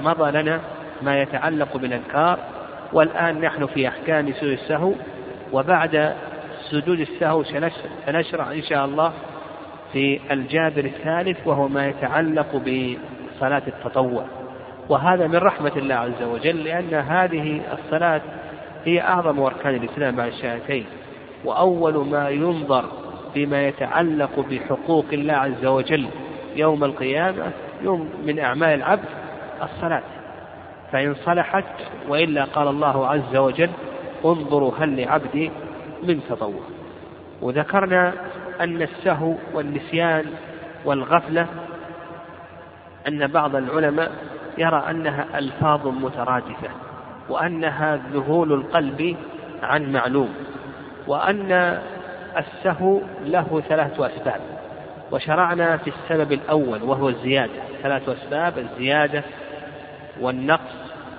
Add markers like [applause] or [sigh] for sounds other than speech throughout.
مضى لنا ما يتعلق بالأذكار والآن نحن في أحكام سجود السهو وبعد سجود السهو سنشرع إن شاء الله في الجابر الثالث وهو ما يتعلق بصلاة التطوع. وهذا من رحمة الله عز وجل لأن هذه الصلاة هي أعظم أركان الإسلام بعد الشهادتين وأول ما ينظر فيما يتعلق بحقوق الله عز وجل يوم القيامة يوم من أعمال العبد الصلاة. فإن صلحت وإلا قال الله عز وجل انظروا هل لعبدي من تطوع. وذكرنا أن السهو والنسيان والغفلة أن بعض العلماء يرى أنها ألفاظ مترادفة وأنها ذهول القلب عن معلوم وأن السهو له ثلاثة أسباب وشرعنا في السبب الأول وهو الزيادة. ثلاثة أسباب الزيادة والنقص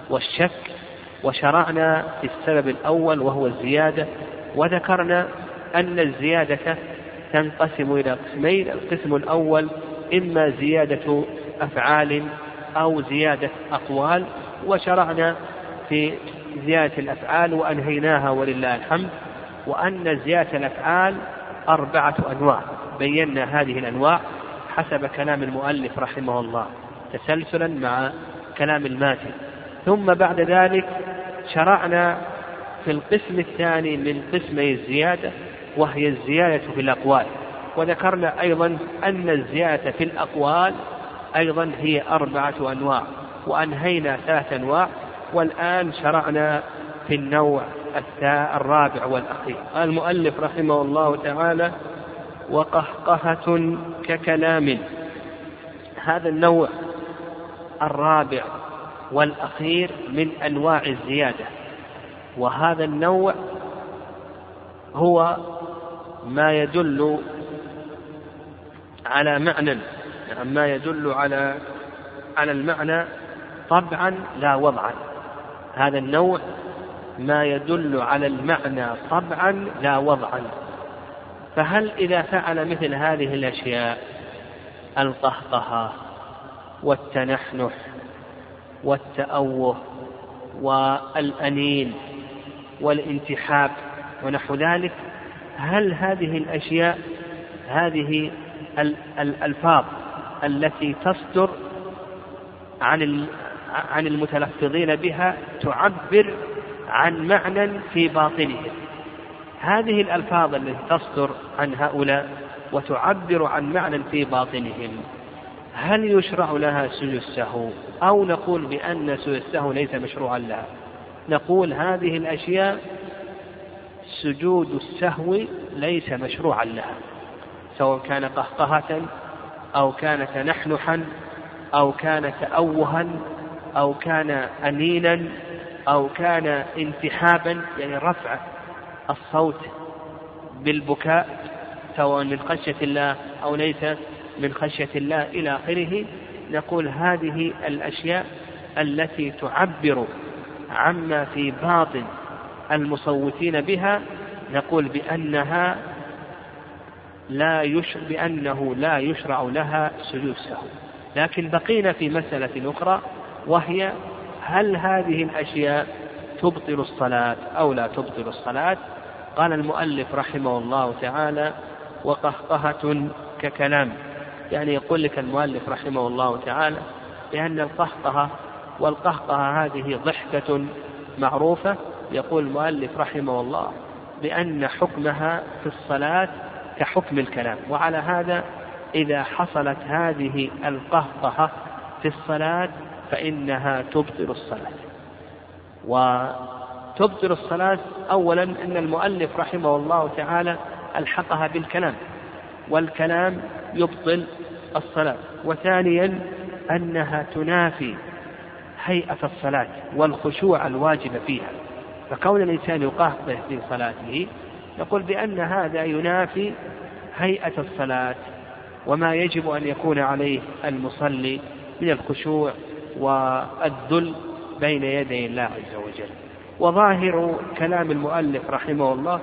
والشك وشرعنا في السبب الأول وهو الزيادة وذكرنا أن الزيادة تنقسم إلى قسمين القسم الأول إما زيادة أفعال أو زيادة أقوال وشرعنا في زيادة الأفعال وأنهيناها ولله الحمد وأن زيادة الأفعال أربعة أنواع بينا هذه الأنواع حسب كلام المؤلف رحمه الله تسلسلا مع كلام الماتن ثم بعد ذلك شرعنا في القسم الثاني من قسمي الزيادة وهي الزيادة في الأقوال. وذكرنا أيضا أن الزيادة في الأقوال أيضا هي أربعة أنواع وأنهينا ثلاث أنواع والآن شرعنا في النوع الرابع والأخير. قال المؤلف رحمه الله تعالى وقهقهة ككلام. هذا النوع الرابع والأخير من أنواع الزيادة. وهذا النوع هو ما يدل على معنى يعني ما يدل على على المعنى طبعا لا وضعا. هذا النوع ما يدل على المعنى طبعا لا وضعا. فهل إذا فعل مثل هذه الأشياء القهقهة والتنحنح والتأوه والأنين والانتحاب ونحو ذلك. هل هذه الأشياء هذه الألفاظ التي تصدر عن عن المتلفظين بها تعبر عن معنى في باطنهم هذه الألفاظ التي تصدر عن هؤلاء وتعبر عن معنى في باطنهم. هل يشرع لها سجود السهو أو نقول بأن سجود السهو ليس مشروعا لها؟ نقول هذه الأشياء سجود السهو ليس مشروعا لها سواء كان قهقهة أو كان تنحنحا أو كان تأوها أو كان أنينا أو كان انتحابا يعني رفع الصوت بالبكاء سواء من خشية الله أو ليس من خشية الله إلى آخره نقول هذه الأشياء التي تعبر عما في باطن المصوتين بها نقول بأنها لا يشرع بأنه لا يشرع لها سجود سهو. لكن بقينا في مسألة أخرى وهي هل هذه الأشياء تبطل الصلاة أو لا تبطل الصلاة؟ قال المؤلف رحمه الله تعالى وقهقهة ككلام. يعني يقول لك المؤلف رحمه الله تعالى بأن القهقهة والقهقهة هذه ضحكة معروفة. يقول المؤلف رحمه الله بأن حكمها في الصلاة كحكم الكلام. وعلى هذا إذا حصلت هذه القهقهة في الصلاة فإنها تبطل الصلاة. وتبطل الصلاة أولا أن المؤلف رحمه الله تعالى ألحقها بالكلام. والكلام يبطل الصلاة. وثانيا أنها تنافي هيئة الصلاة والخشوع الواجب فيها. فكون الإنسان يقهقه في صلاته نقول بأن هذا ينافي هيئة الصلاة وما يجب أن يكون عليه المصلي من الخشوع والذل بين يدي الله عز وجل. وظاهر كلام المؤلف رحمه الله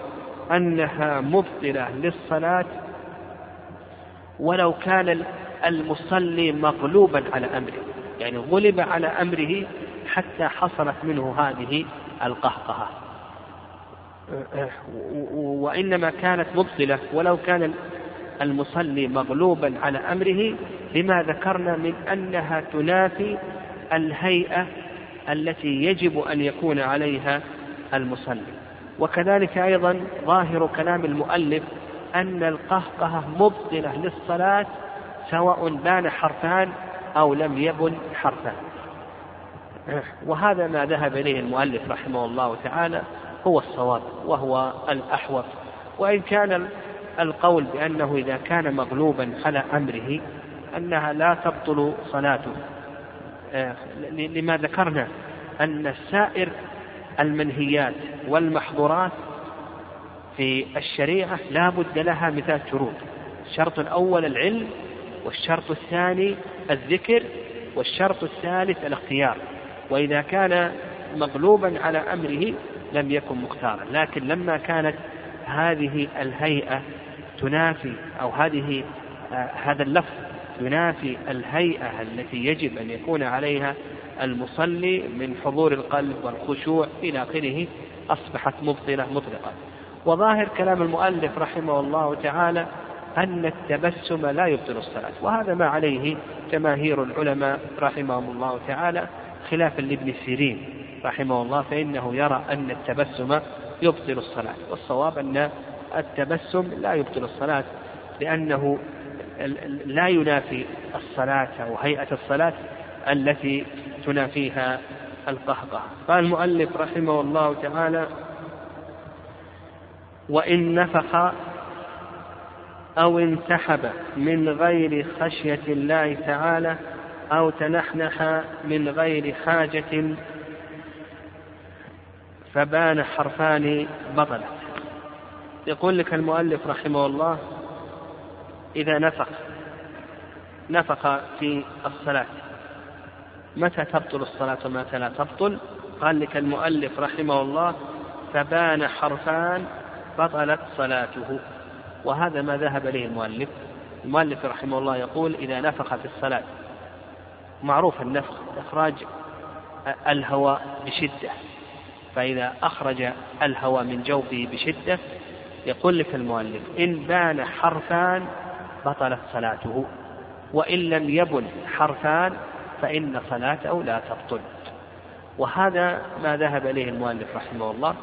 أنها مبطلة للصلاة ولو كان المصلي مغلوبا على أمره. يعني غلب على أمره حتى حصلت منه هذه القهقهة. وإنما كانت مبطلة. ولو كان المصلي مغلوبا على أمره لما ذكرنا من أنها تنافي الهيئة التي يجب أن يكون عليها المصلي. وكذلك أيضا ظاهر كلام المؤلف أن القهقهة مبطلة للصلاة سواء بان حرفان أو لم يبن حرفان. وهذا ما ذهب إليه المؤلف رحمه الله تعالى هو الصواب وهو الأحوط وإن كان القول بأنه إذا كان مغلوبا على أمره أنها لا تبطل صلاته. آه، لما ذكرنا أن سائر المنهيات والمحظورات في الشريعة لا بد لها من ثلاث شروط. الشرط الأول العلم والشرط الثاني الذكر والشرط الثالث الاختيار. وإذا كان مغلوبا على أمره لم يكن مختارا. لكن لما كانت هذه الهيئة تنافي أو هذه آه هذا اللفظ ينافي الهيئة التي يجب أن يكون عليها المصلي من حضور القلب والخشوع إلى آخره أصبحت مبطلة مطلقة وظاهر كلام المؤلف رحمه الله تعالى أن التبسم لا يبطل الصلاة وهذا ما عليه جماهير العلماء رحمهم الله تعالى خلافا لابن سيرين رحمه الله فإنه يرى أن التبسم يبطل الصلاة والصواب أن التبسم لا يبطل الصلاة لأنه لا ينافي الصلاة أو هيئة الصلاة التي تنافيها القهقه. قال المؤلف رحمه الله تعالى وإن نفخ أو انسحب من غير خشية الله تعالى أو تنحنح من غير حاجة فبان حرفان بطلت يقول لك المؤلف رحمه الله إذا نفخ نفخ في الصلاة. متى تبطل الصلاة ومتى لا تبطل؟ قال لك المؤلف رحمه الله فبان حرفان بطلت صلاته. وهذا ما ذهب إليه المؤلف. المؤلف رحمه الله يقول إذا نفخ في الصلاة معروف النفخ إخراج الهواء بشدة. فإذا أخرج الهواء من جوفه بشدة يقول لك المؤلف إن بان حرفان بطلت صلاته. وإن لم يبن حرفان فإن صلاته لا تبطل. وهذا ما ذهب إليه المؤلف رحمه الله.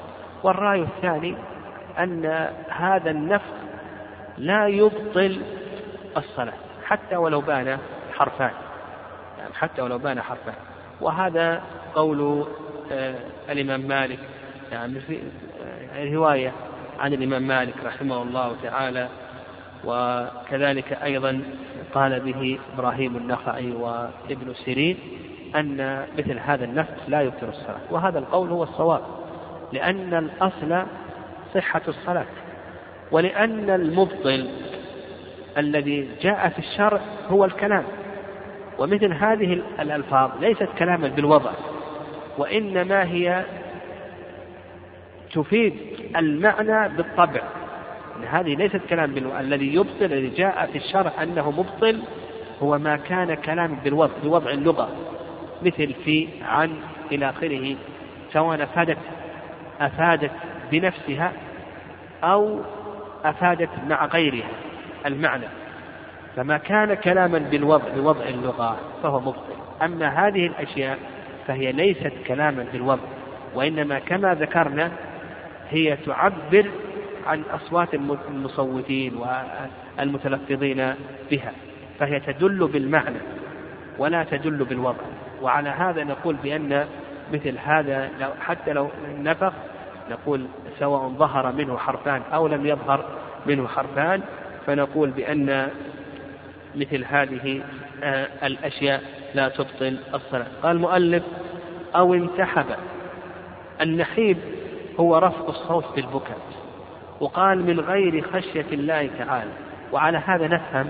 والرأي الثاني أن هذا النفخ لا يبطل الصلاة حتى ولو بان حرفان. يعني حتى ولو بان حرفان. وهذا قول آه الإمام مالك. يعني في آه رواية عن الإمام مالك رحمه الله تعالى. وكذلك أيضا قال به إبراهيم النخعي وابن سيرين أن مثل هذا النفس لا يبطل الصلاة. وهذا القول هو الصواب لأن الأصل صحة الصلاة. ولأن المبطل الذي جاء في الشرع هو الكلام. ومثل هذه الألفاظ ليست كلاما بالوضع وإنما هي تفيد المعنى بالطبع. هذه ليست كلام بالو... الذي يبطل الذي جاء في الشرع أنه مبطل هو ما كان كلام بالوضع بوضع اللغة. مثل في عن إلى آخره سواء أفادت أفادت بنفسها أو أفادت مع غيرها المعنى. فما كان كلاما بالوضع بوضع اللغة فهو مبطل. أما هذه الأشياء فهي ليست كلاما بالوضع وإنما كما ذكرنا هي تعبر عن أصوات المصوتين والمتلفظين بها فهي تدل بالمعنى ولا تدل بالوضع. وعلى هذا نقول بأن مثل هذا لو حتى لو نفخ نقول سواء ظهر منه حرفان أو لم يظهر منه حرفان فنقول بأن مثل هذه آه، الأشياء لا تبطل الصلاة. قال المؤلف أو انتحب. النحيب هو رفع الصوت بالبكاء وقال من غير خشية الله تعالى. وعلى هذا نفهم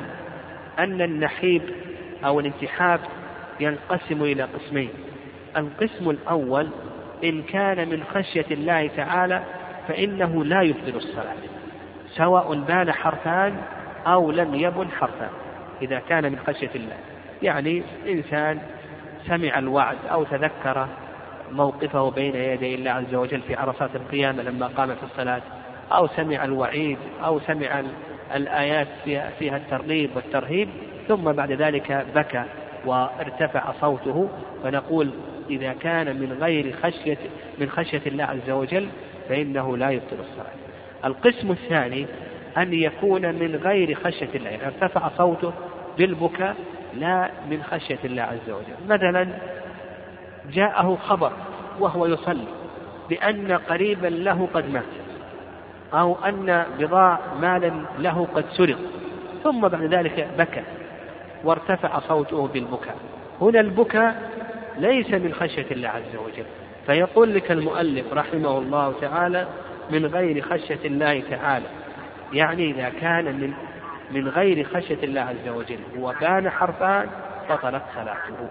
أن النحيب أو الانتحاب ينقسم إلى قسمين. القسم الأول إن كان من خشية الله تعالى فإنه لا يبطل الصلاة سواء بان حرفان أو لم يبن حرفان إذا كان من خشية الله. يعني إنسان سمع الوعد أو تذكر موقفه بين يدي الله عز وجل في عرصات القيامة لما قام في الصلاة أو سمع الوعيد أو سمع الآيات فيها الترغيب والترهيب ثم بعد ذلك بكى وارتفع صوته فنقول إذا كان من غير خشية من خشية الله عز وجل فإنه لا يبطل الصلاة. القسم الثاني أن يكون من غير خشية الله، يعني ارتفع صوته بالبكاء لا من خشية الله عز وجل. مثلا جاءه خبر وهو يصلي بأن قريبا له قد مات أو أن بضاع مالا له قد سرق ثم بعد ذلك بكى وارتفع صوته بالبكاء هنا البكاء ليس من خشية الله عز وجل. فيقول لك المؤلف رحمه الله تعالى من غير خشية الله تعالى. يعني إذا كان من من غير خشية الله عز وجل وكان حرفان بطلت صلاته.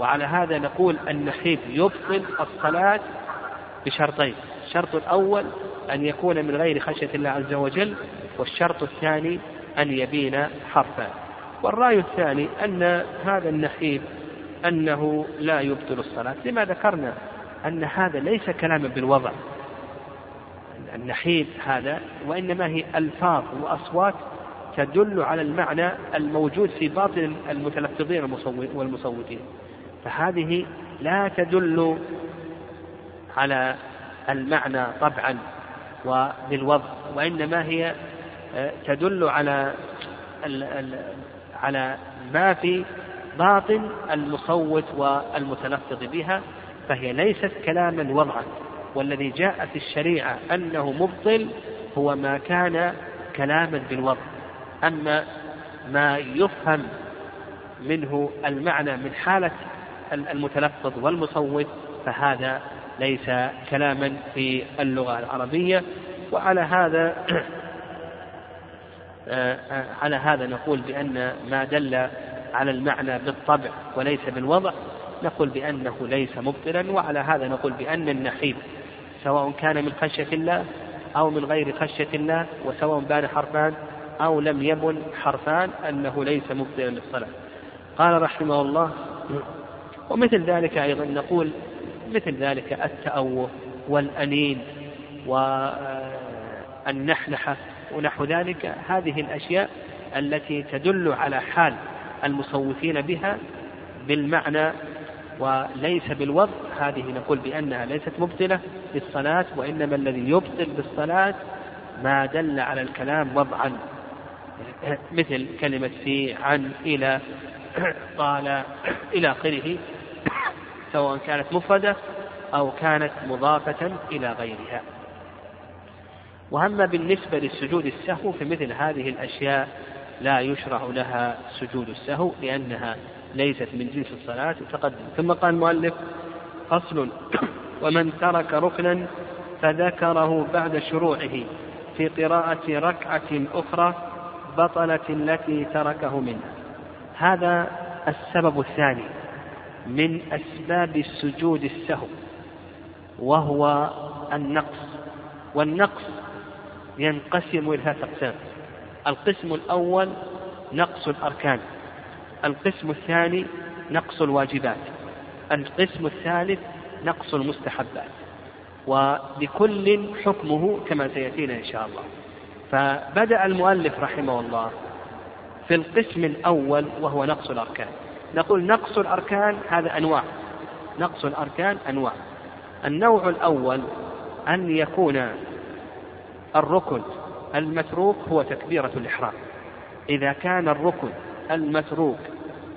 وعلى هذا نقول النحيب يبطل الصلاة بشرطين الشرط الأول أن يكون من غير خشية الله عز وجل والشرط الثاني أن يبين حرفان. والرأي الثاني أن هذا النحيب أنه لا يبطل الصلاة. لما ذكرنا أن هذا ليس كلاما بالوضع النحيب هذا وإنما هي ألفاظ وأصوات تدل على المعنى الموجود في باطن المتلفظين والمصوتين. فهذه لا تدل على المعنى طبعا وبالوضع وإنما هي آه، تدل على على ما في باطن المصوت والمتلفظ بها فهي ليست كلاما وضعا والذي جاء في الشريعة أنه مبطل هو ما كان كلاما بالوضع. أما ما يفهم منه المعنى من حالة المتلفظ والمصوت فهذا ليس كلاما في اللغة العربية. وعلى هذا [clears throat] على هذا نقول بأن ما دل على المعنى بالطبع وليس بالوضع نقول بأنه ليس مبطلا وعلى هذا نقول بأن النحيب سواء كان من خشية الله أو من غير خشية الله وسواء بان حرفان أو لم يبن حرفان أنه ليس مبطلا للصلاة. قال رحمه الله ومثل ذلك أيضا نقول مثل ذلك التأوه والأنين والنحنحة ونحو ذلك هذه الأشياء التي تدل على حال المصوفين بها بالمعنى وليس بالوضع. هذه نقول بأنها ليست مبطلة بالصلاة وإنما الذي يبطل بالصلاة ما دل على الكلام وضعا. [laughs] مثل كلمة في عن إلى [clears throat] قال [clears throat] إلى آخره. [clears throat] سواء كانت مفردة أو كانت مضافة إلى غيرها. وأما بالنسبة للسجود السهو فمثل هذه الأشياء لا يشرع لها سجود السهو لأنها ليست من جنس الصلاة وتقدم. ثم قال المؤلف فصل [clears throat] ومن ترك ركنا فذكره بعد شروعه في قراءة ركعة أخرى بطلت التي تركه منها. هذا السبب الثاني من أسباب السجود السهو وهو النقص. والنقص ينقسم إلى ثلاثة أقسام. القسم الأول نقص الأركان القسم الثاني نقص الواجبات القسم الثالث نقص المستحبات ولكل حكمه كما سيأتينا إن شاء الله. فبدأ المؤلف رحمه الله في القسم الأول وهو نقص الأركان. نقول نقص الأركان هذا أنواع نقص الأركان أنواع. النوع الأول أن يكون الركن المتروك هو تكبيرة الإحرام. إذا كان الركن المتروك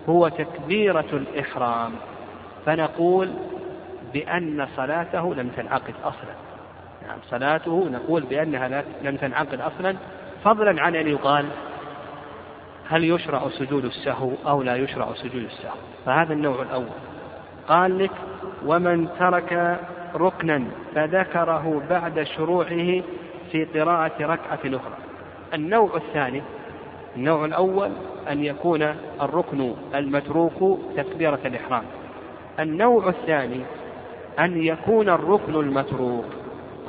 هو تكبيرة الإحرام فنقول بأن صلاته لم تنعقد أصلا. يعني صلاته نقول بأنها لم تنعقد أصلا. فضلا عن أن يقال هل يشرع سجود السهو أو لا يشرع سجود السهو؟ فهذا النوع الأول. قال لك ومن ترك ركنا فذكره بعد شروعه في قراءة ركعة أخرى. النوع الثاني النوع الأول أن يكون الركن المتروك تكبيرة الإحرام. النوع الثاني أن يكون الركن المتروك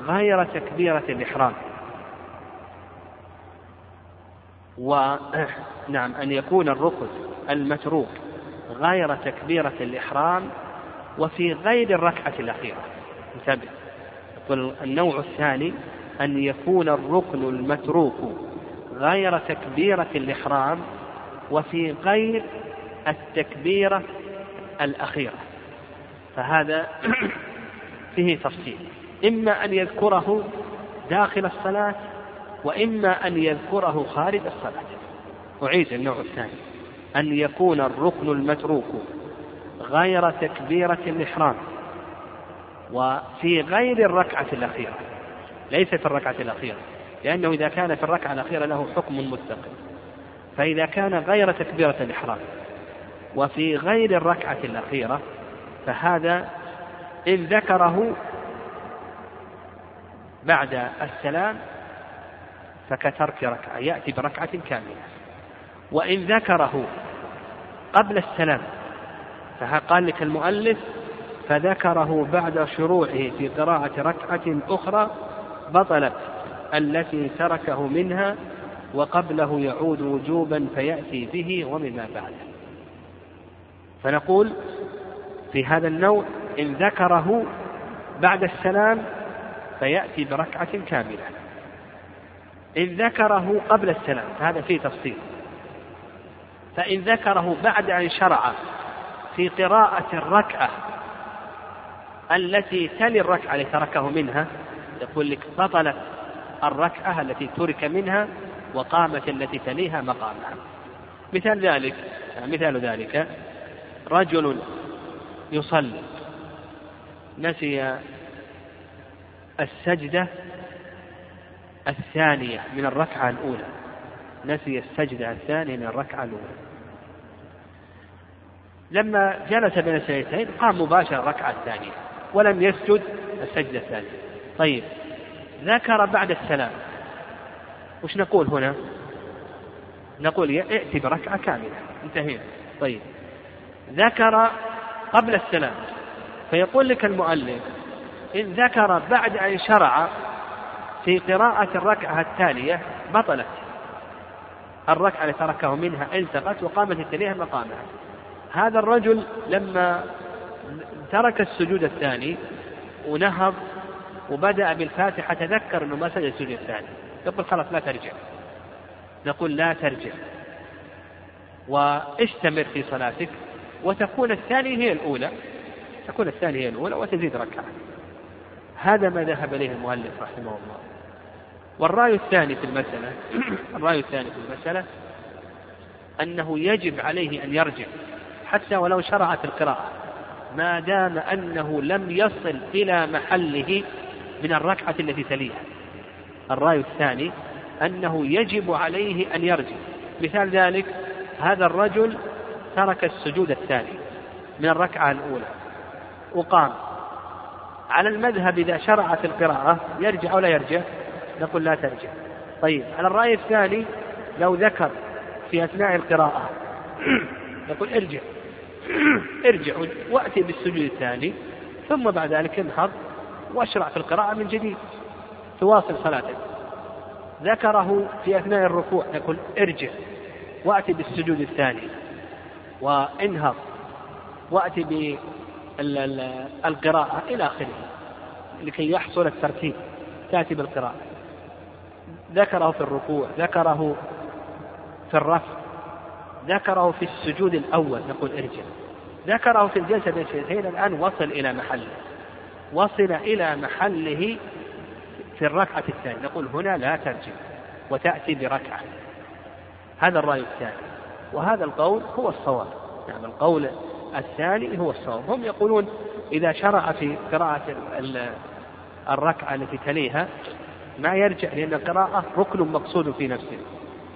غير تكبيرة الإحرام. ونعم [clears throat] أن يكون الركن المتروك غير تكبيرة الإحرام وفي غير الركعة الأخيرة. انتبه. النوع الثاني أن يكون الركن المتروك غير تكبيرة الإحرام وفي غير التكبيرة الأخيرة. فهذا [clears throat] فيه تفصيل. إما أن يذكره داخل الصلاة وإما أن يذكره خارج الصلاة. أعيد النوع الثاني. أن يكون الركن المتروك غير تكبيرة الإحرام وفي غير الركعة الأخيرة. ليس في الركعة الأخيرة. لأنه إذا كان في الركعة الأخيرة له حكم مستقل. فإذا كان غير تكبيرة الإحرام وفي غير الركعة الأخيرة فهذا إن ذكره بعد السلام فكترك ركعة يأتي بركعة كاملة. وإن ذكره قبل السلام فقال لك المؤلف فذكره بعد شروعه في قراءة ركعة أخرى بطلت التي تركه منها وقبله يعود وجوبا فيأتي به ومما بعده. فنقول في هذا النوع إن ذكره بعد السلام فيأتي بركعة كاملة. إن ذكره قبل السلام فهذا فيه تفصيل. فإن ذكره بعد أن شرع في قراءة الركعة التي تلي الركعة التي تركه منها يقول لك بطلت الركعة التي ترك منها وقامت التي تليها مقامها. مثال ذلك مثال ذلك رجل يصلي نسي السجدة الثانية من الركعة الأولى. نسي السجدة الثانية من الركعة الأولى. لما جلس بين السجدتين قام مباشرة الركعة الثانية ولم يسجد السجدة الثانية. طيب. ذكر بعد السلام. وش نقول هنا؟ نقول ائت بركعة كاملة. انتهينا. طيب. ذكر قبل السلام. فيقول لك المؤلف إن ذكر بعد أن شرع في قراءة الركعة التالية بطلت. الركعة التي تركه منها التقت وقامت التالية مقامها. هذا الرجل لما ترك السجود الثاني ونهض وبدأ بالفاتحة تذكر أنه ما سجد السجود الثاني. يقول خلاص لا ترجع. نقول لا ترجع. واستمر في صلاتك وتكون الثانية هي الأولى. تكون الثانية هي الأولى وتزيد ركعة. هذا ما ذهب إليه المؤلف رحمه الله. والرأي الثاني في المسألة [clears throat] الرأي الثاني في المسألة أنه يجب عليه أن يرجع حتى ولو شرع في القراءة. ما دام أنه لم يصل إلى محله من الركعة التي تليها. الرأي الثاني أنه يجب عليه أن يرجع. مثال ذلك هذا الرجل ترك السجود الثاني من الركعة الأولى. وقام. على المذهب إذا شرع في القراءة يرجع ولا يرجع؟ نقول لا ترجع. طيب على الرأي الثاني لو ذكر في أثناء القراءة [clears throat] نقول ارجع. [clears throat] ارجع وأتي بالسجود الثاني ثم بعد ذلك انهض واشرع في القراءة من جديد. تواصل صلاتك. ذكره في أثناء الركوع نقول ارجع وأتي بالسجود الثاني. وانهض وأتي بالقراءة إلى آخره لكي يحصل الترتيب تأتي بالقراءة. ذكره في الركوع ذكره في الرفع ذكره في السجود الأول نقول ارجع. ذكره في الجلسة بين الآن وصل إلى محله. وصل إلى محله في الركعة الثانية. نقول هنا لا ترجع وتأتي بركعة. هذا الرأي الثاني. وهذا القول هو الصواب. نعم القول الثاني هو الصواب. هم يقولون إذا شرع في قراءة الركعة التي تليها ما يرجع لأن القراءة ركن مقصود في نفسه.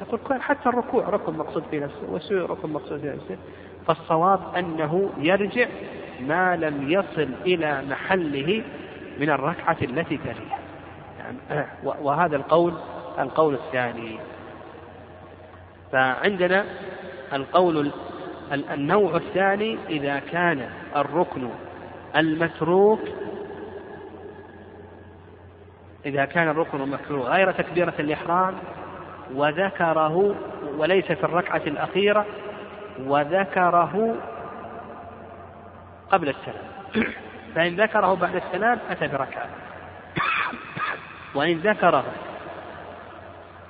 يقول حتى الركوع ركن مقصود في نفسه والسجود ركن مقصود في نفسه. فالصواب أنه يرجع ما لم يصل إلى محله من الركعة التي تليها. يعني وهذا القول القول الثاني. فعندنا القول النوع الثاني إذا كان الركن المتروك إذا كان الركن المتروك غير تكبيرة الإحرام وذكره وليس في الركعة الأخيرة وذكره قبل السلام. فإن ذكره بعد السلام أتى بركعة. وإن ذكره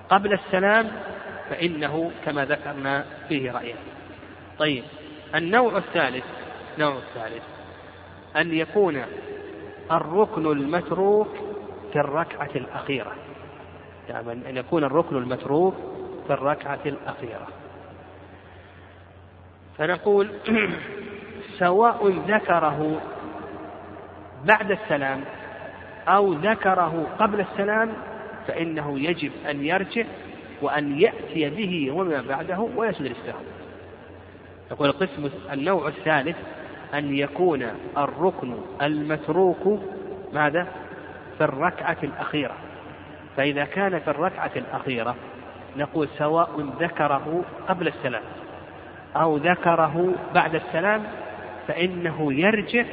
قبل السلام فإنه كما ذكرنا فيه رأيان طيب النوع الثالث النوع الثالث أن يكون الركن المتروك في الركعة الأخيرة. يعني أن يكون الركن المتروك في الركعة الأخيرة. فنقول [clears throat] سواء ذكره بعد السلام أو ذكره قبل السلام فإنه يجب أن يرجع وأن يأتي به وما بعده ويسجد السهو يقول القسم النوع الثالث أن يكون الركن المتروك ماذا؟ في الركعة الأخيرة. فإذا كان في الركعة الأخيرة نقول سواء ذكره قبل السلام أو ذكره بعد السلام فإنه يرجع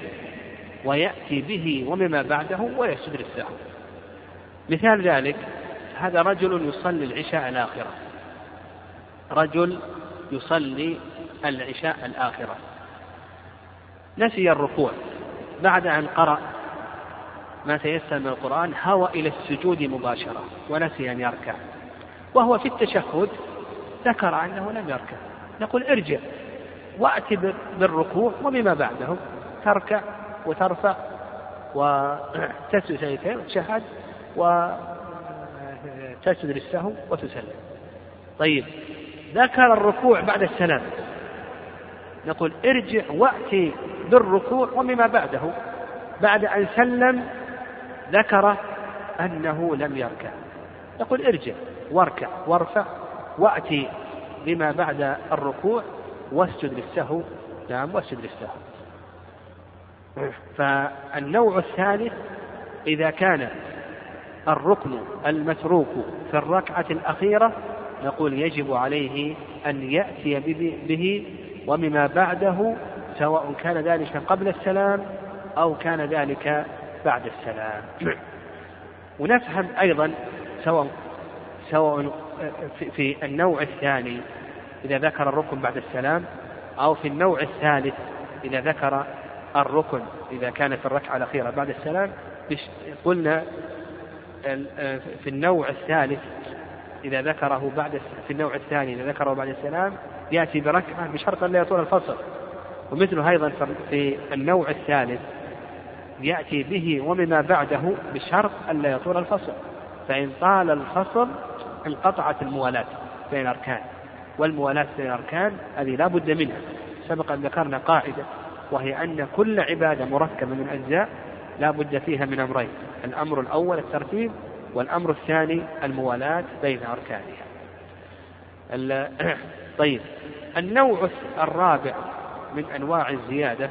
ويأتي به ومما بعده ويسجد للسهو مثال ذلك هذا رجل يصلي العشاء الآخرة. رجل يصلي العشاء الآخرة. نسي الركوع. بعد أن قرأ ما تيسر من القرآن هوى إلى السجود مباشرة ونسي أن يركع. وهو في التشهد ذكر أنه لم يركع. نقول ارجع وأت بالركوع وبما بعده. تركع وترفع وتسجد سجدتين وتشهد وتسجد للسهو وتسلم. طيب ذكر الركوع بعد السلام. نقول ارجع وأتي بالركوع ومما بعده. بعد أن سلم ذكر أنه لم يركع. نقول ارجع واركع وارفع وأتي بما بعد الركوع واسجد للسهو. نعم واسجد للسهو. فالنوع الثالث إذا كان الركن المتروك في الركعة الأخيرة نقول يجب عليه أن يأتي به ومما بعده سواء كان ذلك قبل السلام أو كان ذلك بعد السلام. ونفهم أيضا سواء سواء في النوع الثاني إذا ذكر الركن بعد السلام أو في النوع الثالث إذا ذكر الركن إذا كان في الركعة الأخيرة بعد السلام قلنا في النوع الثالث إذا ذكره بعد في النوع الثاني إذا ذكره بعد السلام يأتي بركعة بشرط أن لا يطول الفصل. ومثله أيضا في النوع الثالث يأتي به ومما بعده بشرط أن لا يطول الفصل. فإن طال الفصل انقطعت الموالاة بين الأركان والموالاة بين الأركان هذه لا بد منها. سبق أن ذكرنا قاعدة وهي أن كل عبادة مركبة من أجزاء لا بد فيها من أمرين. الأمر الأول الترتيب والأمر الثاني الموالاة بين أركانها. [clears throat] طيب. النوع الرابع من أنواع الزيادة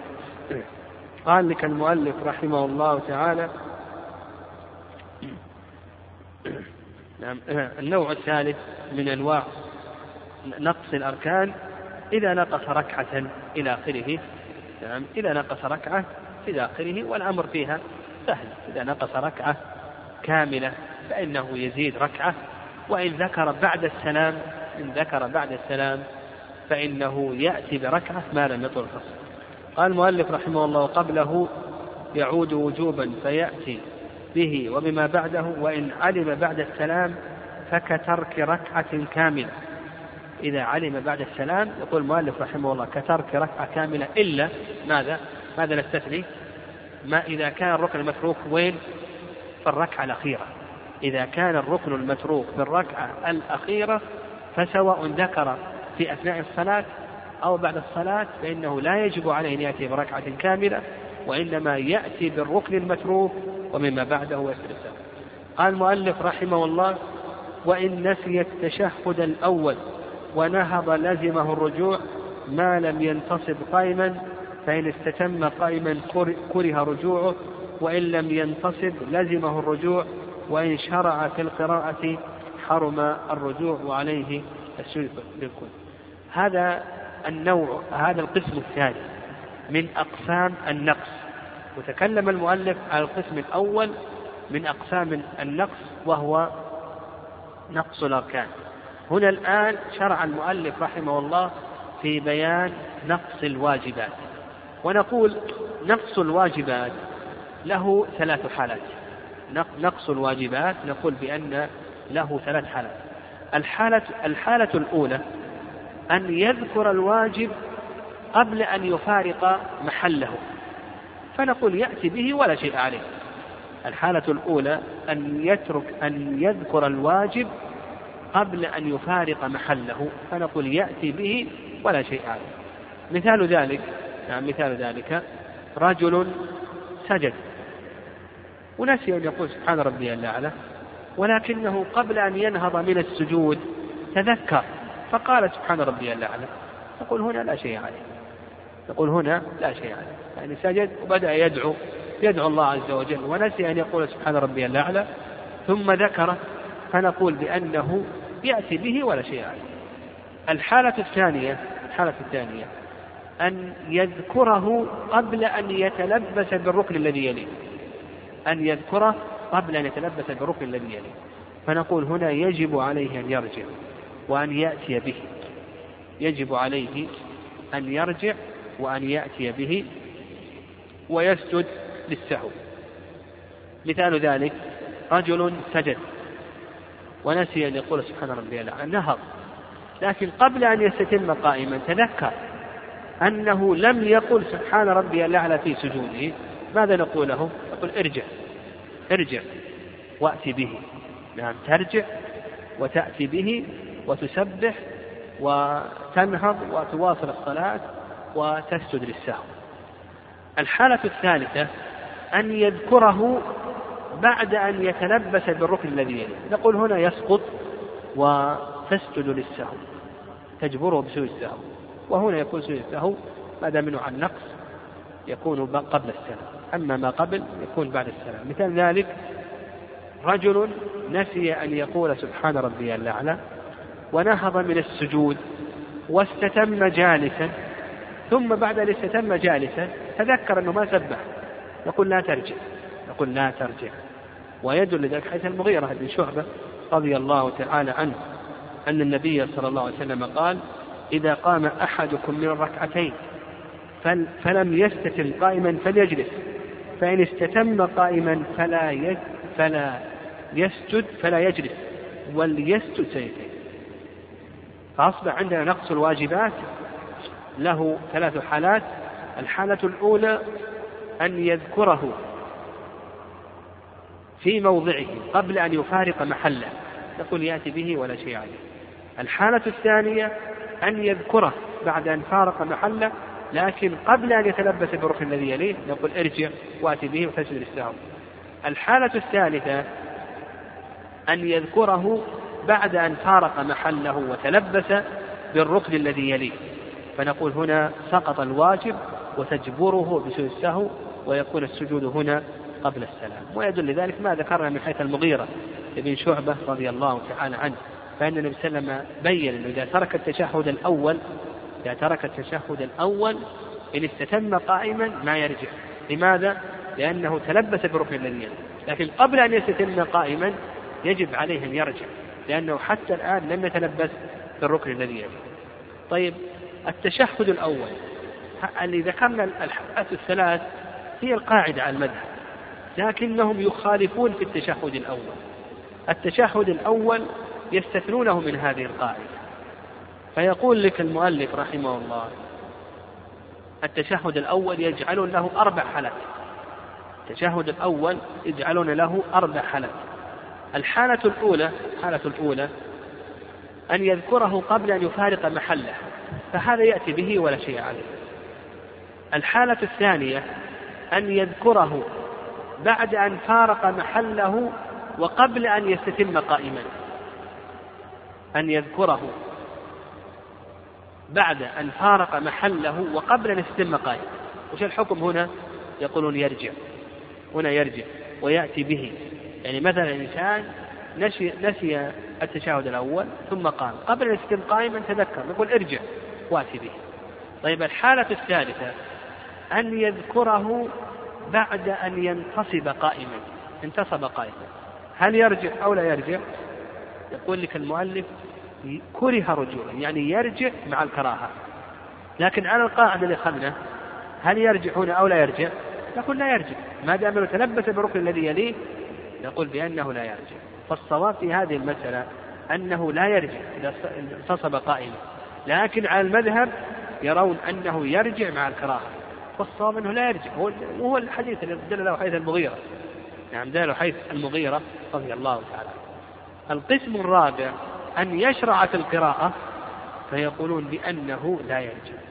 قال لك المؤلف رحمه الله تعالى نعم. النوع الثالث من أنواع نقص الأركان إذا نقص ركعة إلى آخره نعم. إذا نقص ركعة إلى آخره والأمر فيها سهل. إذا نقص ركعة كاملة فإنه يزيد ركعة وإن ذكر بعد السلام إن ذكر بعد السلام فإنه يأتي بركعة ما لم يطل الفصل قال المؤلف رحمه الله قبله يعود وجوبا فيأتي به وبما بعده وإن علم بعد السلام فكترك ركعة كاملة إذا علم بعد السلام يقول المؤلف رحمه الله كترك ركعة كاملة إلا ماذا؟ ماذا نستثني؟ ما إذا كان الركن المتروك وين؟ في الركعة الأخيرة إذا كان الركن المتروك في الركعة الأخيرة فسواء ذكر في أثناء الصلاة أو بعد الصلاة فإنه لا يجب عليه أن يأتي بركعة كاملة وإنما يأتي بالركن المتروك ومما بعده يسجد قال المؤلف رحمه الله وإن نسي التشهد الأول ونهض لزمه الرجوع ما لم ينتصب قائما فإن استتم قائما كره رجوعه وإن لم ينتصب لزمه الرجوع وإن شرع في القراءة حرم الرجوع وعليه السجود بالكل. هذا النوع هذا القسم الثاني من أقسام النقص. وتكلم المؤلف على القسم الأول من أقسام النقص وهو نقص الأركان. هنا الآن شرع المؤلف رحمه الله في بيان نقص الواجبات. ونقول نقص الواجبات له ثلاث حالات. نقص الواجبات نقول بأن له ثلاث حالات. الحالة الحالة الأولى أن يذكر الواجب قبل أن يفارق محله. فنقول يأتي به ولا شيء عليه. الحالة الأولى أن يترك أن يذكر الواجب قبل أن يفارق محله. فنقول يأتي به ولا شيء عليه. مثال ذلك نعم مثال ذلك. رجل سجد. ونسي أن يقول سبحان ربي الأعلى ولكنه قبل أن ينهض من السجود تذكر. فقال سبحان ربي الأعلى نقول هنا لا شيء عليه. نقول هنا لا شيء عليه. يعني سجد وبدأ يدعو يدعو الله عز وجل ونسي أن يقول سبحان ربي الأعلى ثم ذكر فنقول بأنه يأتي به ولا شيء عليه. الحالة الثانية الحالة الثانية أن يذكره قبل أن يتلبس بالركن الذي يليه. أن يذكره قبل أن يتلبس بالركن الذي يليه. فنقول هنا يجب عليه أن يرجع. وأن يأتي به. يجب عليه أن يرجع وأن يأتي به ويسجد للسهو. مثال ذلك رجل سجد ونسي أن يقول سبحان ربي الأعلى نهض لكن قبل أن يستتم قائما تذكر أنه لم يقل سبحان ربي الأعلى في سجوده ماذا نقول له؟ نقول ارجع ارجع وأتي به. نعم ترجع وتأتي به وتسبح وتنهض وتواصل الصلاة وتسجد للسهو. الحالة الثالثة أن يذكره بعد أن يتلبس بالركن الذي يليه. نقول هنا يسقط وتسجد للسهو. تجبره بسوء السهو. وهنا يكون سوء السهو ما دام منه عن نقص يكون قبل السلام. أما ما قبل يكون بعد السلام. مثال ذلك رجل نسي أن يقول سبحان ربي الأعلى ونهض من السجود واستتم جالسا ثم بعد أن استتم جالسا تذكر أنه ما سبح نقول لا ترجع نقول لا ترجع. ويدل لذلك حيث المغيرة بن شعبة رضي الله تعالى عنه أن النبي صلى الله عليه وسلم قال إذا قام أحدكم من الركعتين فلم يستتم قائما فليجلس فإن استتم قائما فلا فلا يسجد فلا يجلس وليسجد سيدين. فأصبح عندنا نقص الواجبات له ثلاث حالات. الحالة الأولى أن يذكره في موضعه قبل أن يفارق محله. نقول يأتي به ولا شيء عليه. الحالة الثانية أن يذكره بعد أن فارق محله لكن قبل أن يتلبس بالركن الذي يليه نقول ارجع وأتي به وتسجد للسهو. الحالة الثالثة أن يذكره بعد أن فارق محله وتلبس بالركن الذي يليه. فنقول هنا سقط الواجب وتجبره بسوء السهو ويكون السجود هنا قبل السلام. ويدل لذلك ما ذكرنا من حيث المغيرة بن شعبة رضي الله تعالى عنه فإن النبي صلى الله عليه وسلم بين أنه إذا ترك التشهد الأول إذا ترك التشهد الأول إن استتم قائما ما يرجع. لماذا؟ لأنه تلبس بركن الذي لكن قبل أن يستتم قائما يجب عليه أن يرجع. لأنه حتى الآن لم يتلبس بالركن الذي يليه طيب التشهد الأول اللي ذكرنا الحالات الثلاث هي القاعدة على المذهب لكنهم يخالفون في التشهد الأول. التشهد الأول يستثنونه من هذه القاعدة. فيقول لك المؤلف رحمه الله التشهد الأول يجعلون له أربع حالات. التشهد الأول يجعلون له أربع حالات. الحالة الأولى الحالة الأولى أن يذكره قبل أن يفارق محله فهذا يأتي به ولا شيء عليه. الحالة الثانية أن يذكره بعد أن فارق محله وقبل أن يستتم قائما. أن يذكره بعد أن فارق محله وقبل أن يستتم قائما. وش الحكم هنا؟ يقولون يرجع. هنا يرجع ويأتي به. يعني مثلا إنسان نسي, نسي التشهد الأول ثم قام. قبل أن يستتم قائما تذكر نقول ارجع واتي به. طيب الحالة الثالثة أن يذكره بعد أن ينتصب قائما. انتصب قائما. هل يرجع أو لا يرجع؟ يقول لك المؤلف كره رجوعا يعني يرجع مع الكراهة. لكن على القاعدة اللي أخذنا هل يرجع هنا أو لا يرجع؟ نقول لا يرجع. ما دام تلبس بالركن الذي يليه نقول بأنه لا يرجع. فالصواب في هذه المسألة أنه لا يرجع إذا انتصب قائما لكن على المذهب يرون أنه يرجع مع الكراهة. والصواب أنه لا يرجع. هو هو الحديث الذي دل له حديث المغيرة. نعم دل حيث المغيرة رضي الله تعالى القسم الرابع أن يشرع في القراءة فيقولون بأنه لا يرجع.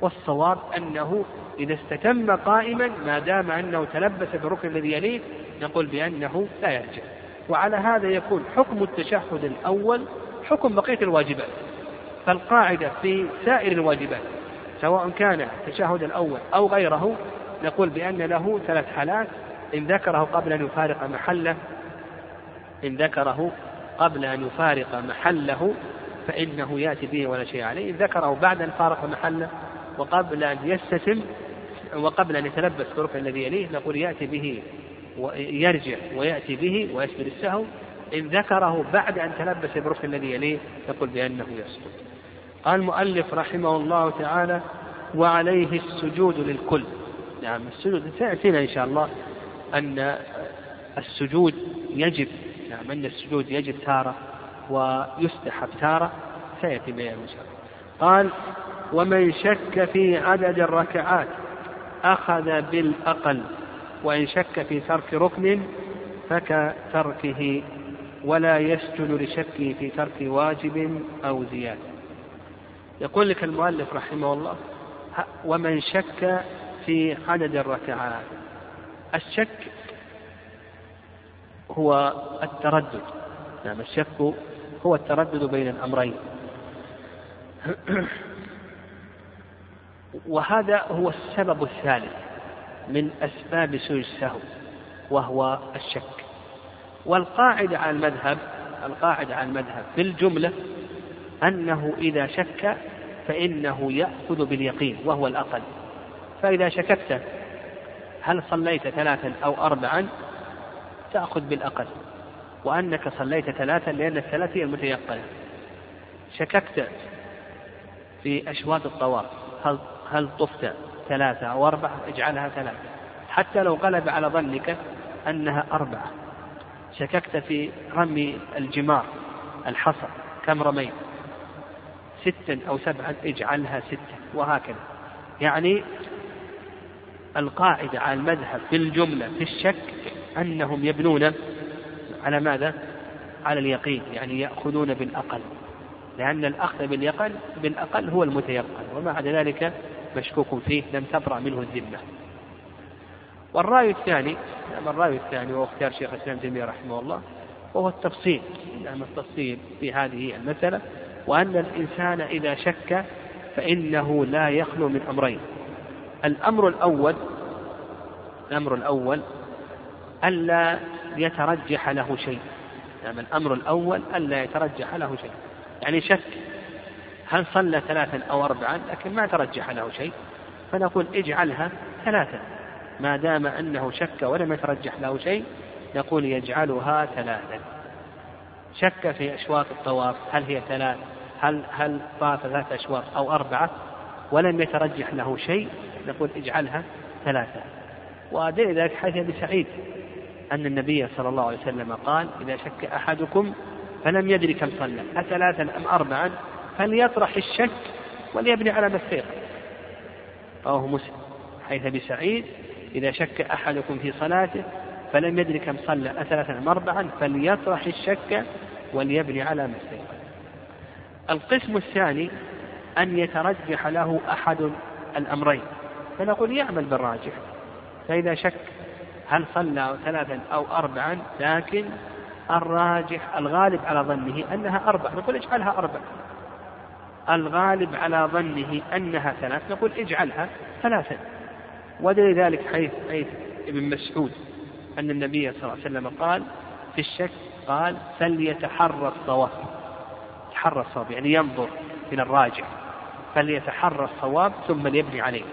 والصواب أنه إذا استتم قائما ما دام أنه تلبس بالركن الذي يليه نقول بأنه لا يرجع وعلى هذا يكون حكم التشهد الأول حكم بقية الواجبات. فالقاعدة في سائر الواجبات سواء كان التشهد الأول أو غيره نقول بأن له ثلاث حالات. إن ذكره قبل أن يفارق محله إن ذكره قبل أن يفارق محله فإنه يأتي به ولا شيء عليه. إن ذكره بعد أن فارق محله وقبل أن يستتم وقبل أن يتلبس بالركن الذي يليه نقول يأتي به ويرجع ويأتي به ويسبر السهو. إن ذكره بعد أن تلبس بالركن الذي يليه نقول بأنه يسقط قال المؤلف رحمه الله تعالى وعليه السجود للكل. نعم السجود سيأتينا إن شاء الله أن السجود يجب نعم أن السجود يجب تارة ويستحب تارة سيأتي بيان إن شاء الله. قال ومن شك في عدد الركعات أخذ بالأقل وإن شك في ترك ركن فكتركه ولا يسجد لشكه في ترك واجب أو زيادة. يقول لك المؤلف رحمه الله ومن شك في عدد الركعات الشك هو التردد. نعم الشك هو التردد بين الأمرين. [clears throat] وهذا هو السبب الثالث من أسباب سوء السهو وهو الشك. والقاعدة على المذهب القاعدة على المذهب في الجملة أنه إذا شك فإنه يأخذ باليقين وهو الأقل. فإذا شككت هل صليت ثلاثا أو أربعا؟ تأخذ بالأقل. وأنك صليت ثلاثا لأن الثلاث هي المتيقنة. شككت في أشواط الطواف هل هل طفت ثلاثة أو أربعة اجعلها ثلاثة. حتى لو غلب على ظنك أنها أربعة. شككت في رمي الجمار الحصى كم رميت؟ ستا أو سبعا اجعلها ستا وهكذا. يعني القاعدة على المذهب في الجملة في الشك أنهم يبنون على ماذا؟ على اليقين يعني يأخذون بالأقل. لأن الأخذ بالأقل هو المتيقن وما ذلك مشكوك فيه لم تبرأ منه الذمة. والرأي الثاني نعم الرأي الثاني وهو اختيار شيخ الإسلام تيمية رحمه الله وهو التفصيل نعم التفصيل في هذه المسألة وأن الإنسان إذا شك فإنه لا يخلو من أمرين. الأمر الأول الأمر الأول ألا يترجح له شيء. نعم الأمر الأول ألا يترجح له شيء. يعني شك هل صلى ثلاثا أو أربعا؟ لكن ما ترجح له شيء. فنقول اجعلها ثلاثا. ما دام أنه شك ولم يترجح له شيء نقول يجعلها ثلاثا. شك في أشواط الطواف هل هي ثلاث؟ هل هل طاف ثلاث أشواط أو أربعة؟ ولم يترجح له شيء نقول اجعلها ثلاثة ودليل ذلك حديث أبي سعيد أن النبي صلى الله عليه وسلم قال إذا شك أحدكم فلم يدري كم صلى أثلاثا أم أربعا؟ فليطرح الشك وليبني على ما استيقن رواه مسلم. حيث أبي سعيد إذا شك أحدكم في صلاته فلم يدري كم صلى أثلاثا أم أربعا فليطرح الشك وليبني على ما استيقن القسم الثاني أن يترجح له أحد الأمرين. فنقول يعمل بالراجح. فإذا شك هل صلى ثلاثا أو أربعا لكن الراجح الغالب على ظنه أنها أربع نقول اجعلها أربع الغالب على ظنه أنها ثلاث نقول اجعلها ثلاثا ودليل ذلك حيث حيث ابن مسعود أن النبي صلى الله عليه وسلم قال في الشك قال فليتحرى الصواب. يتحرى الصواب يعني ينظر إلى الراجع. فليتحرى الصواب ثم ليبني عليه.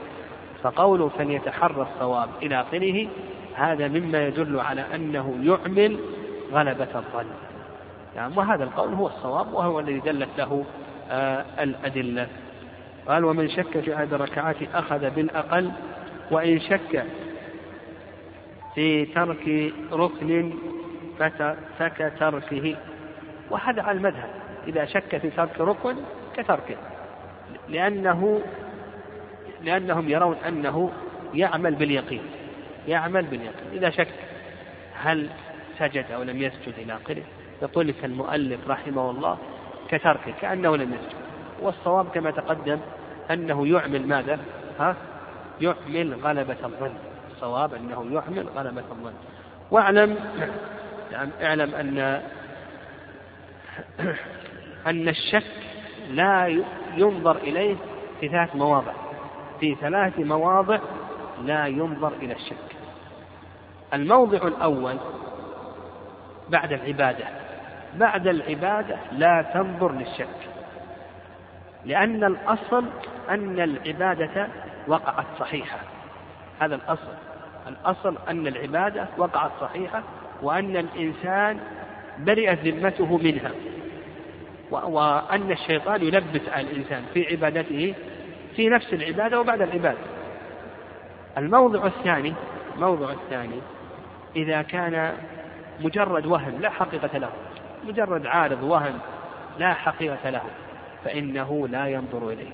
فقوله فليتحرى الصواب إلى آخره هذا مما يدل على أنه يعمل غلبة الظن. يعني وهذا القول هو الصواب وهو الذي دلت له الأدلة. قال ومن شك في عدد الركعات أخذ بالأقل وإن شك في ترك ركن فكتركه وهذا على المذهب. إذا شك في ترك ركن كتركه لأنه لأنهم يرون أنه يعمل باليقين يعمل باليقين. إذا شك هل سجد أو لم يسجد إلى آخره؟ يقول لك المؤلف رحمه الله كتركه كأنه لم يسجد. والصواب كما تقدم أنه يعمل ماذا؟ ها؟ يعمل غلبة الظن. الصواب أنه يعمل غلبة الظن. واعلم يعني اعلم أن [clears throat] أن الشك لا ينظر إليه في ثلاث مواضع. في ثلاث مواضع لا ينظر إلى الشك. الموضع الأول بعد العبادة. بعد العبادة لا تنظر للشك. لأن الأصل أن العبادة وقعت صحيحة. هذا الأصل. الأصل أن العبادة وقعت صحيحة وأن الإنسان برئت ذمته منها. وأن الشيطان يلبس على الإنسان في عبادته في نفس العبادة وبعد العبادة. الموضع الثاني الموضع الثاني إذا كان مجرد وهم لا حقيقة له. مجرد عارض وهم لا حقيقة له فإنه لا ينظر إليه.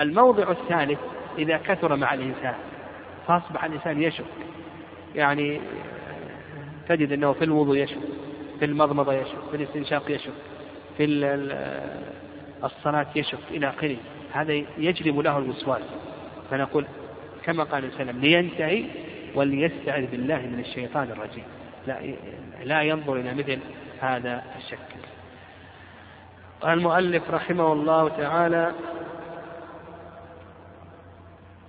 الموضع الثالث إذا كثر مع الإنسان فأصبح الإنسان يشك. يعني تجد أنه في الوضوء يشك في المضمضة يشك في الاستنشاق يشك في الصلاة يشك إلى آخره. هذا يجلب له الوسواس. فنقول كما قال وسلم لينتهي وليستعذ بالله من الشيطان الرجيم. لا لا ينظر إلى مثل هذا الشك. المؤلف رحمه الله تعالى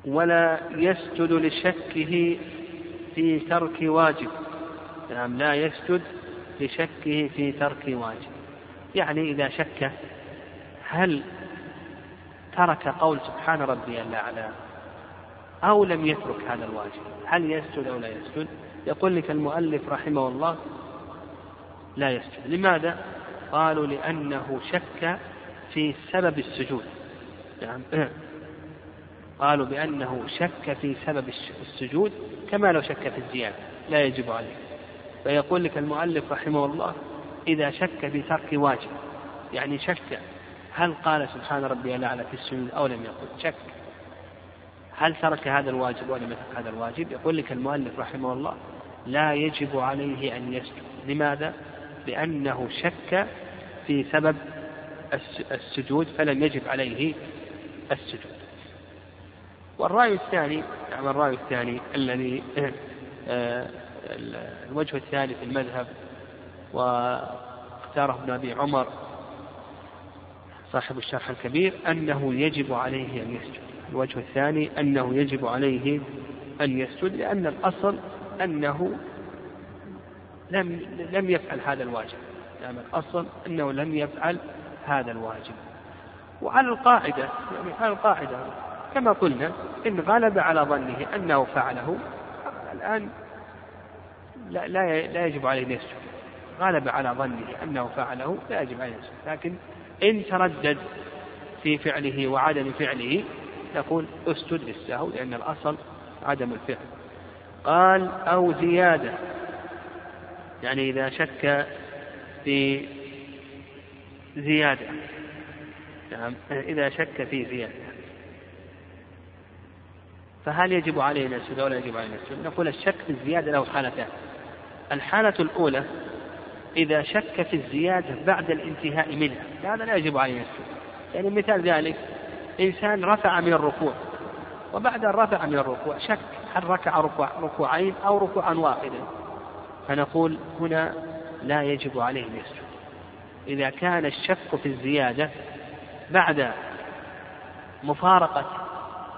ولا يسجد لشكه في ترك واجب. نعم لا يسجد لشكه في ترك واجب. يعني إذا شك هل ترك قول سبحان ربي الأعلى أو لم يترك هذا الواجب؟ هل يسجد أو لا يسجد؟ يقول لك المؤلف رحمه الله لا يسجد. لماذا؟ قالوا لأنه شك في سبب السجود. يعني قالوا بأنه شك في سبب السجود كما لو شك في الزيادة. لا يجب عليه. فيقول لك المؤلف رحمه الله إذا شك في ترك واجب يعني شك هل قال سبحان ربي الأعلى في السجود أو لم يقل؟ شك. هل ترك هذا الواجب ولم يترك هذا الواجب؟ يقول لك المؤلف رحمه الله لا يجب عليه أن يسجد. لماذا؟ لأنه شك في سبب السجود فلم يجب عليه السجود. والرأي الثاني يعني الرأي الثاني الذي آه، الوجه الثاني في المذهب واختاره ابن أبي عمر صاحب الشرح الكبير أنه يجب عليه أن يسجد. الوجه الثاني أنه يجب عليه أن يسجد لأن الأصل أنه لم لم يفعل هذا الواجب. يعني الأصل أنه لم يفعل هذا الواجب. وعلى القاعدة يعني على القاعدة كما قلنا إن غلب على ظنه أنه فعله الآن لا, لا, لا يجب عليه أن يسجد. غلب على ظنه أنه فعله لا يجب عليه أن يسجد. لكن إن تردد في فعله وعدم فعله نقول اسجد للسهو لأن الأصل عدم الفعل. قال أو زيادة. يعني إذا شك في زيادة نعم إذا شك في زيادة فهل يجب عليه يسجد أو لا يجب عليه يسجد؟ نقول الشك في الزيادة له حالتان. الحالة الأولى إذا شك في الزيادة بعد الانتهاء منها، هذا لا يجب عليه أن يسجد. يعني مثال ذلك إنسان رفع من الركوع وبعد أن رفع من الركوع شك هل ركع ركوع ركوعين أو ركوعا واحدا فنقول هنا لا يجب عليه أن يسجد. إذا كان الشك في الزيادة بعد مفارقة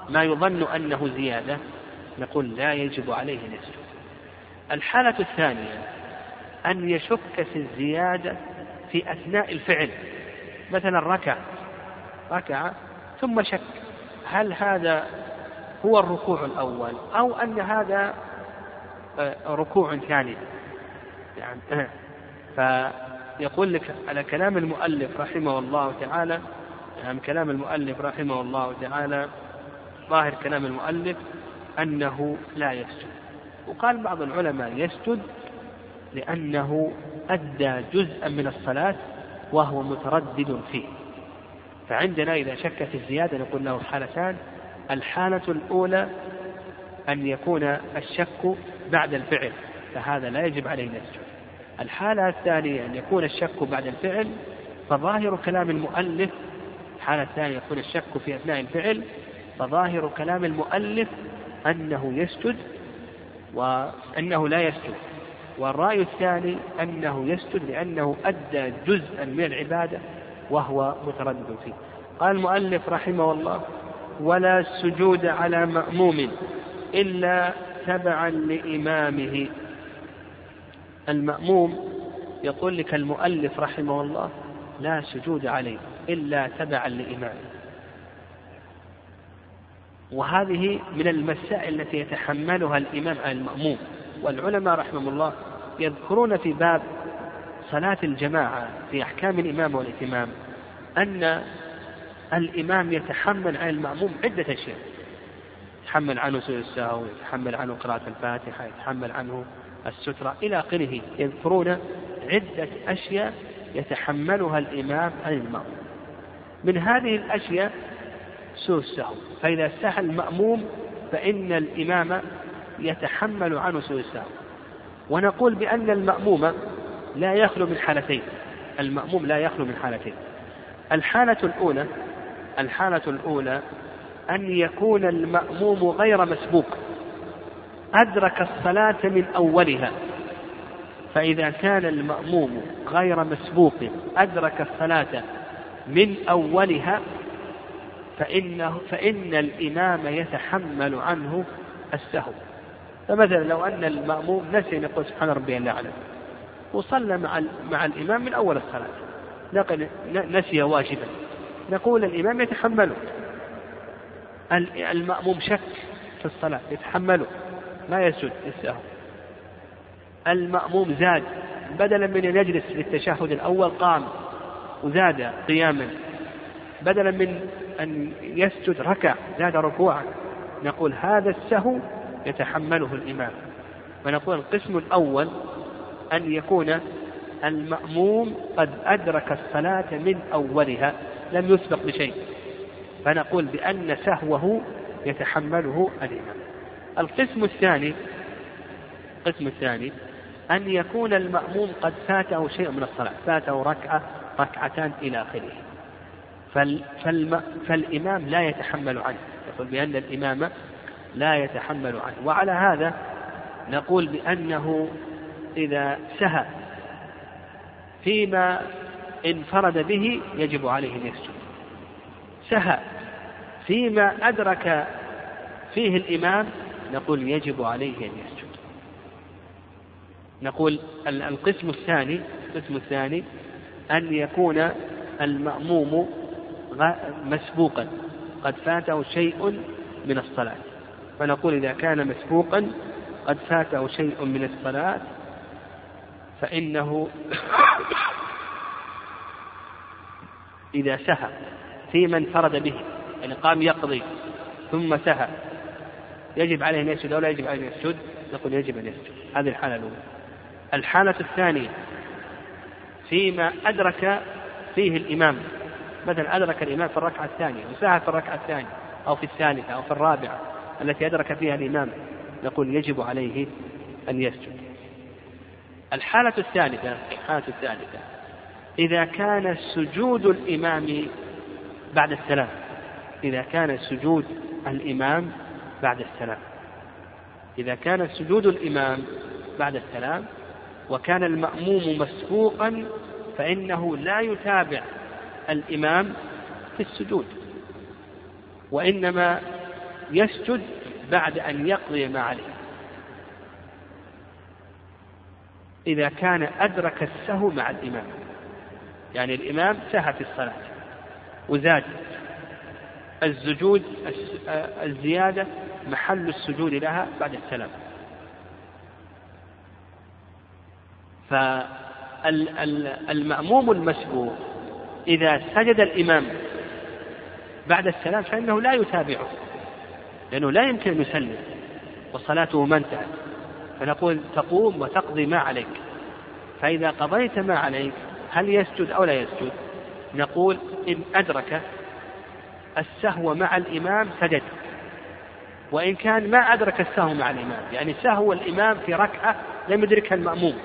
ما يظن أنه زيادة نقول لا يجب عليه أن يسجد. الحالة الثانية أن يشك في الزيادة في أثناء الفعل. مثلا ركع ركع ثم شك. هل هذا هو الركوع الأول أو أن هذا ركوع ثاني. يعني فيقول لك على كلام المؤلف رحمه الله تعالى يعني كلام المؤلف رحمه الله تعالى ظاهر كلام المؤلف أنه لا يسجد. وقال بعض العلماء يسجد لأنه أدى جزءا من الصلاة وهو متردد فيه. فعندنا إذا شك في الزيادة نقول له حالتان. الحالة الأولى أن يكون الشك بعد الفعل فهذا لا يجب عليه أن يسجد. الحالة الثانية أن يكون الشك بعد الفعل فظاهر كلام المؤلف الحالة الثانية يكون الشك في أثناء الفعل فظاهر كلام المؤلف أنه يسجد وأنه لا يسجد. والرأي الثاني أنه يسجد لأنه أدى جزءا من العبادة وهو متردد فيه. قال المؤلف رحمه الله ولا سجود على مأموم إلا تبعا لإمامه. المأموم يقول لك المؤلف رحمه الله لا سجود عليه إلا تبعا لإمامه. وهذه من المسائل التي يتحملها الإمام على المأموم. والعلماء رحمهم الله يذكرون في باب صلاة الجماعة في أحكام الإمام والإتمام أن الإمام يتحمل عن المأموم عدة أشياء. يتحمل عنه سوء السهو يتحمل عنه قراءة الفاتحة يتحمل عنه السترة إلى آخره. يذكرون عدة أشياء يتحملها الإمام عن المأموم. من هذه الأشياء سوء السهو فإذا سهى المأموم فإن الإمام يتحمل عنه سوء السهو ونقول بأن المأموم لا يخلو من حالتين. المأموم لا يخلو من حالتين. الحالة الأولى الحالة الأولى أن يكون المأموم غير مسبوق. أدرك الصلاة من أولها. فإذا كان المأموم غير مسبوق أدرك الصلاة من أولها فإنه فإن الإمام يتحمل عنه السهو. فمثلا لو أن المأموم نسي أن يقول سبحان ربي الأعلى وصلى مع مع الإمام من أول الصلاة نسي واجبا نقول الإمام يتحمله. المأموم شك في الصلاة يتحمله ما يسجد للسهو المأموم زاد بدلا من أن يجلس للتشهد الأول قام وزاد قياما. بدلا من أن يسجد ركع زاد ركوعا. نقول هذا السهو يتحمله الإمام. ونقول القسم الأول أن يكون المأموم قد أدرك الصلاة من أولها لم يسبق بشيء. فنقول بأن سهوه يتحمله الإمام. القسم الثاني القسم الثاني أن يكون المأموم قد فاته شيء من الصلاة فاته ركعة ركعتان إلى آخره. فالإمام لا يتحمل عنه. يقول بأن الإمام لا يتحمل عنه. وعلى هذا نقول بأنه إذا سهى فيما انفرد به يجب عليه أن يسجد. سهى. فيما أدرك فيه الإمام نقول يجب عليه أن يسجد. نقول القسم الثاني القسم الثاني أن يكون المأموم مسبوقا. قد فاته شيء من الصلاة. فنقول إذا كان مسبوقا قد فاته شيء من الصلاة فإنه [coughs] إذا سهى في من فرد به. يعني قام يقضي ثم سهى. يجب عليه أن يسجد أو لا يجب عليه أن يسجد؟ نقول يجب أن يسجد. هذه الحالة الأولى. الحالة الثانية فيما أدرك فيه الإمام. مثلا أدرك الإمام في الركعة الثانية وساهى في الركعة الثانية أو في الثالثة أو في الرابعة التي أدرك فيها الإمام نقول يجب عليه أن يسجد. الحالة الثالثة الحالة الثالثة إذا كان سجود الإمام بعد السلام إذا كان سجود الإمام بعد السلام. إذا كان سجود الإمام بعد السلام وكان المأموم مسبوقا فإنه لا يتابع الإمام في السجود وإنما يسجد بعد أن يقضي ما عليه. إذا كان أدرك السهو مع الإمام يعني الإمام سهى في الصلاة وزاد. السجود الزيادة محل السجود لها بعد السلام. فالمأموم المسبوق إذا سجد الإمام بعد السلام فإنه لا يتابعه لأنه لا يمكن أن يسلم وصلاته ما انتهت. فنقول تقوم وتقضي ما عليك. فإذا قضيت ما عليك هل يسجد أو لا يسجد؟ نقول إن أدرك السهو مع الإمام سجد. وإن كان ما أدرك السهو مع الإمام يعني سهو الإمام في ركعة لم يدركها المأموم.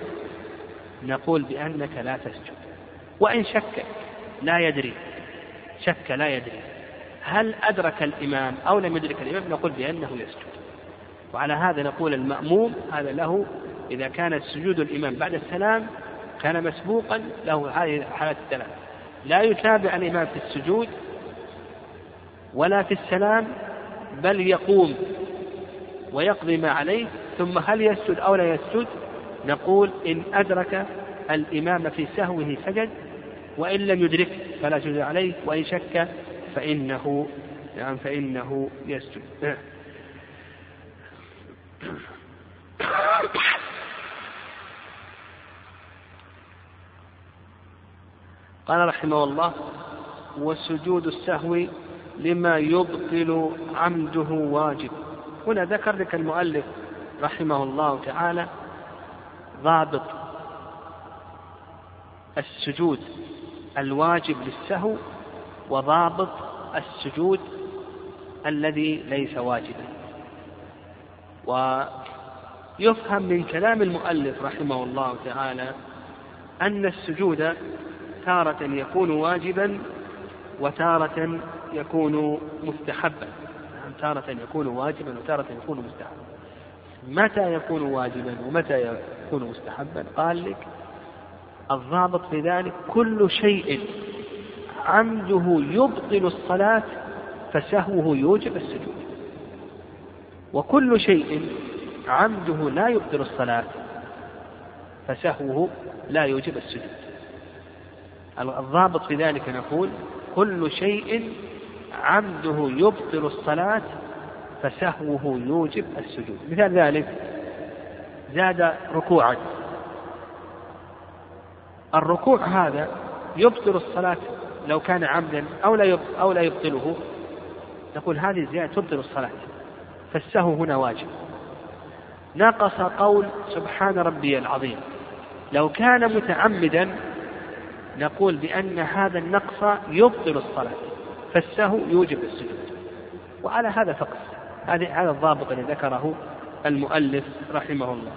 نقول بأنك لا تسجد. وإن شك لا يدري. شك لا يدري. هل أدرك الإمام أو لم يدرك الإمام؟ نقول بأنه يسجد. وعلى هذا نقول المأموم هذا له إذا كان سجود الإمام بعد السلام كان مسبوقا له هذه الحالات الثلاث لا يتابع الإمام في السجود ولا في السلام بل يقوم ويقضي ما عليه ثم هل يسجد أو لا يسجد؟ نقول إن أدرك الإمام في سهوه سجد وإن لم يدرك فلا سجد عليه وإن شك فإنه نعم فإنه يسجد. قال رحمه الله وسجود السهو لما يبطل عمده واجب. هنا ذكر لك المؤلف رحمه الله تعالى ضابط السجود الواجب للسهو وضابط السجود الذي ليس واجبا. ويفهم من كلام المؤلف رحمه الله تعالى أن السجود تارة يكون واجبا وتارة يكون مستحبا. نعم تارة يكون واجبا وتارة يكون مستحبا. متى يكون واجبا ومتى يكون مستحبا؟ قال لك الضابط في ذلك كل شيء. عمده يبطل الصلاة فسهوه يوجب السجود. وكل شيء عمده لا يبطل الصلاة فسهوه لا يوجب السجود. الضابط في ذلك نقول كل شيء عمده يبطل الصلاة فسهوه يوجب السجود. مثال ذلك زاد ركوعا. الركوع هذا يبطل الصلاة لو كان عمدا أو لا أو لا يبطله. نقول هذه الزيادة تبطل الصلاة فالسهو هنا واجب. نقص قول سبحان ربي العظيم. لو كان متعمدا نقول بأن هذا النقص يبطل الصلاة. فالسهو يوجب السجود. وعلى هذا فقط. هذا الضابط الذي ذكره المؤلف رحمه الله.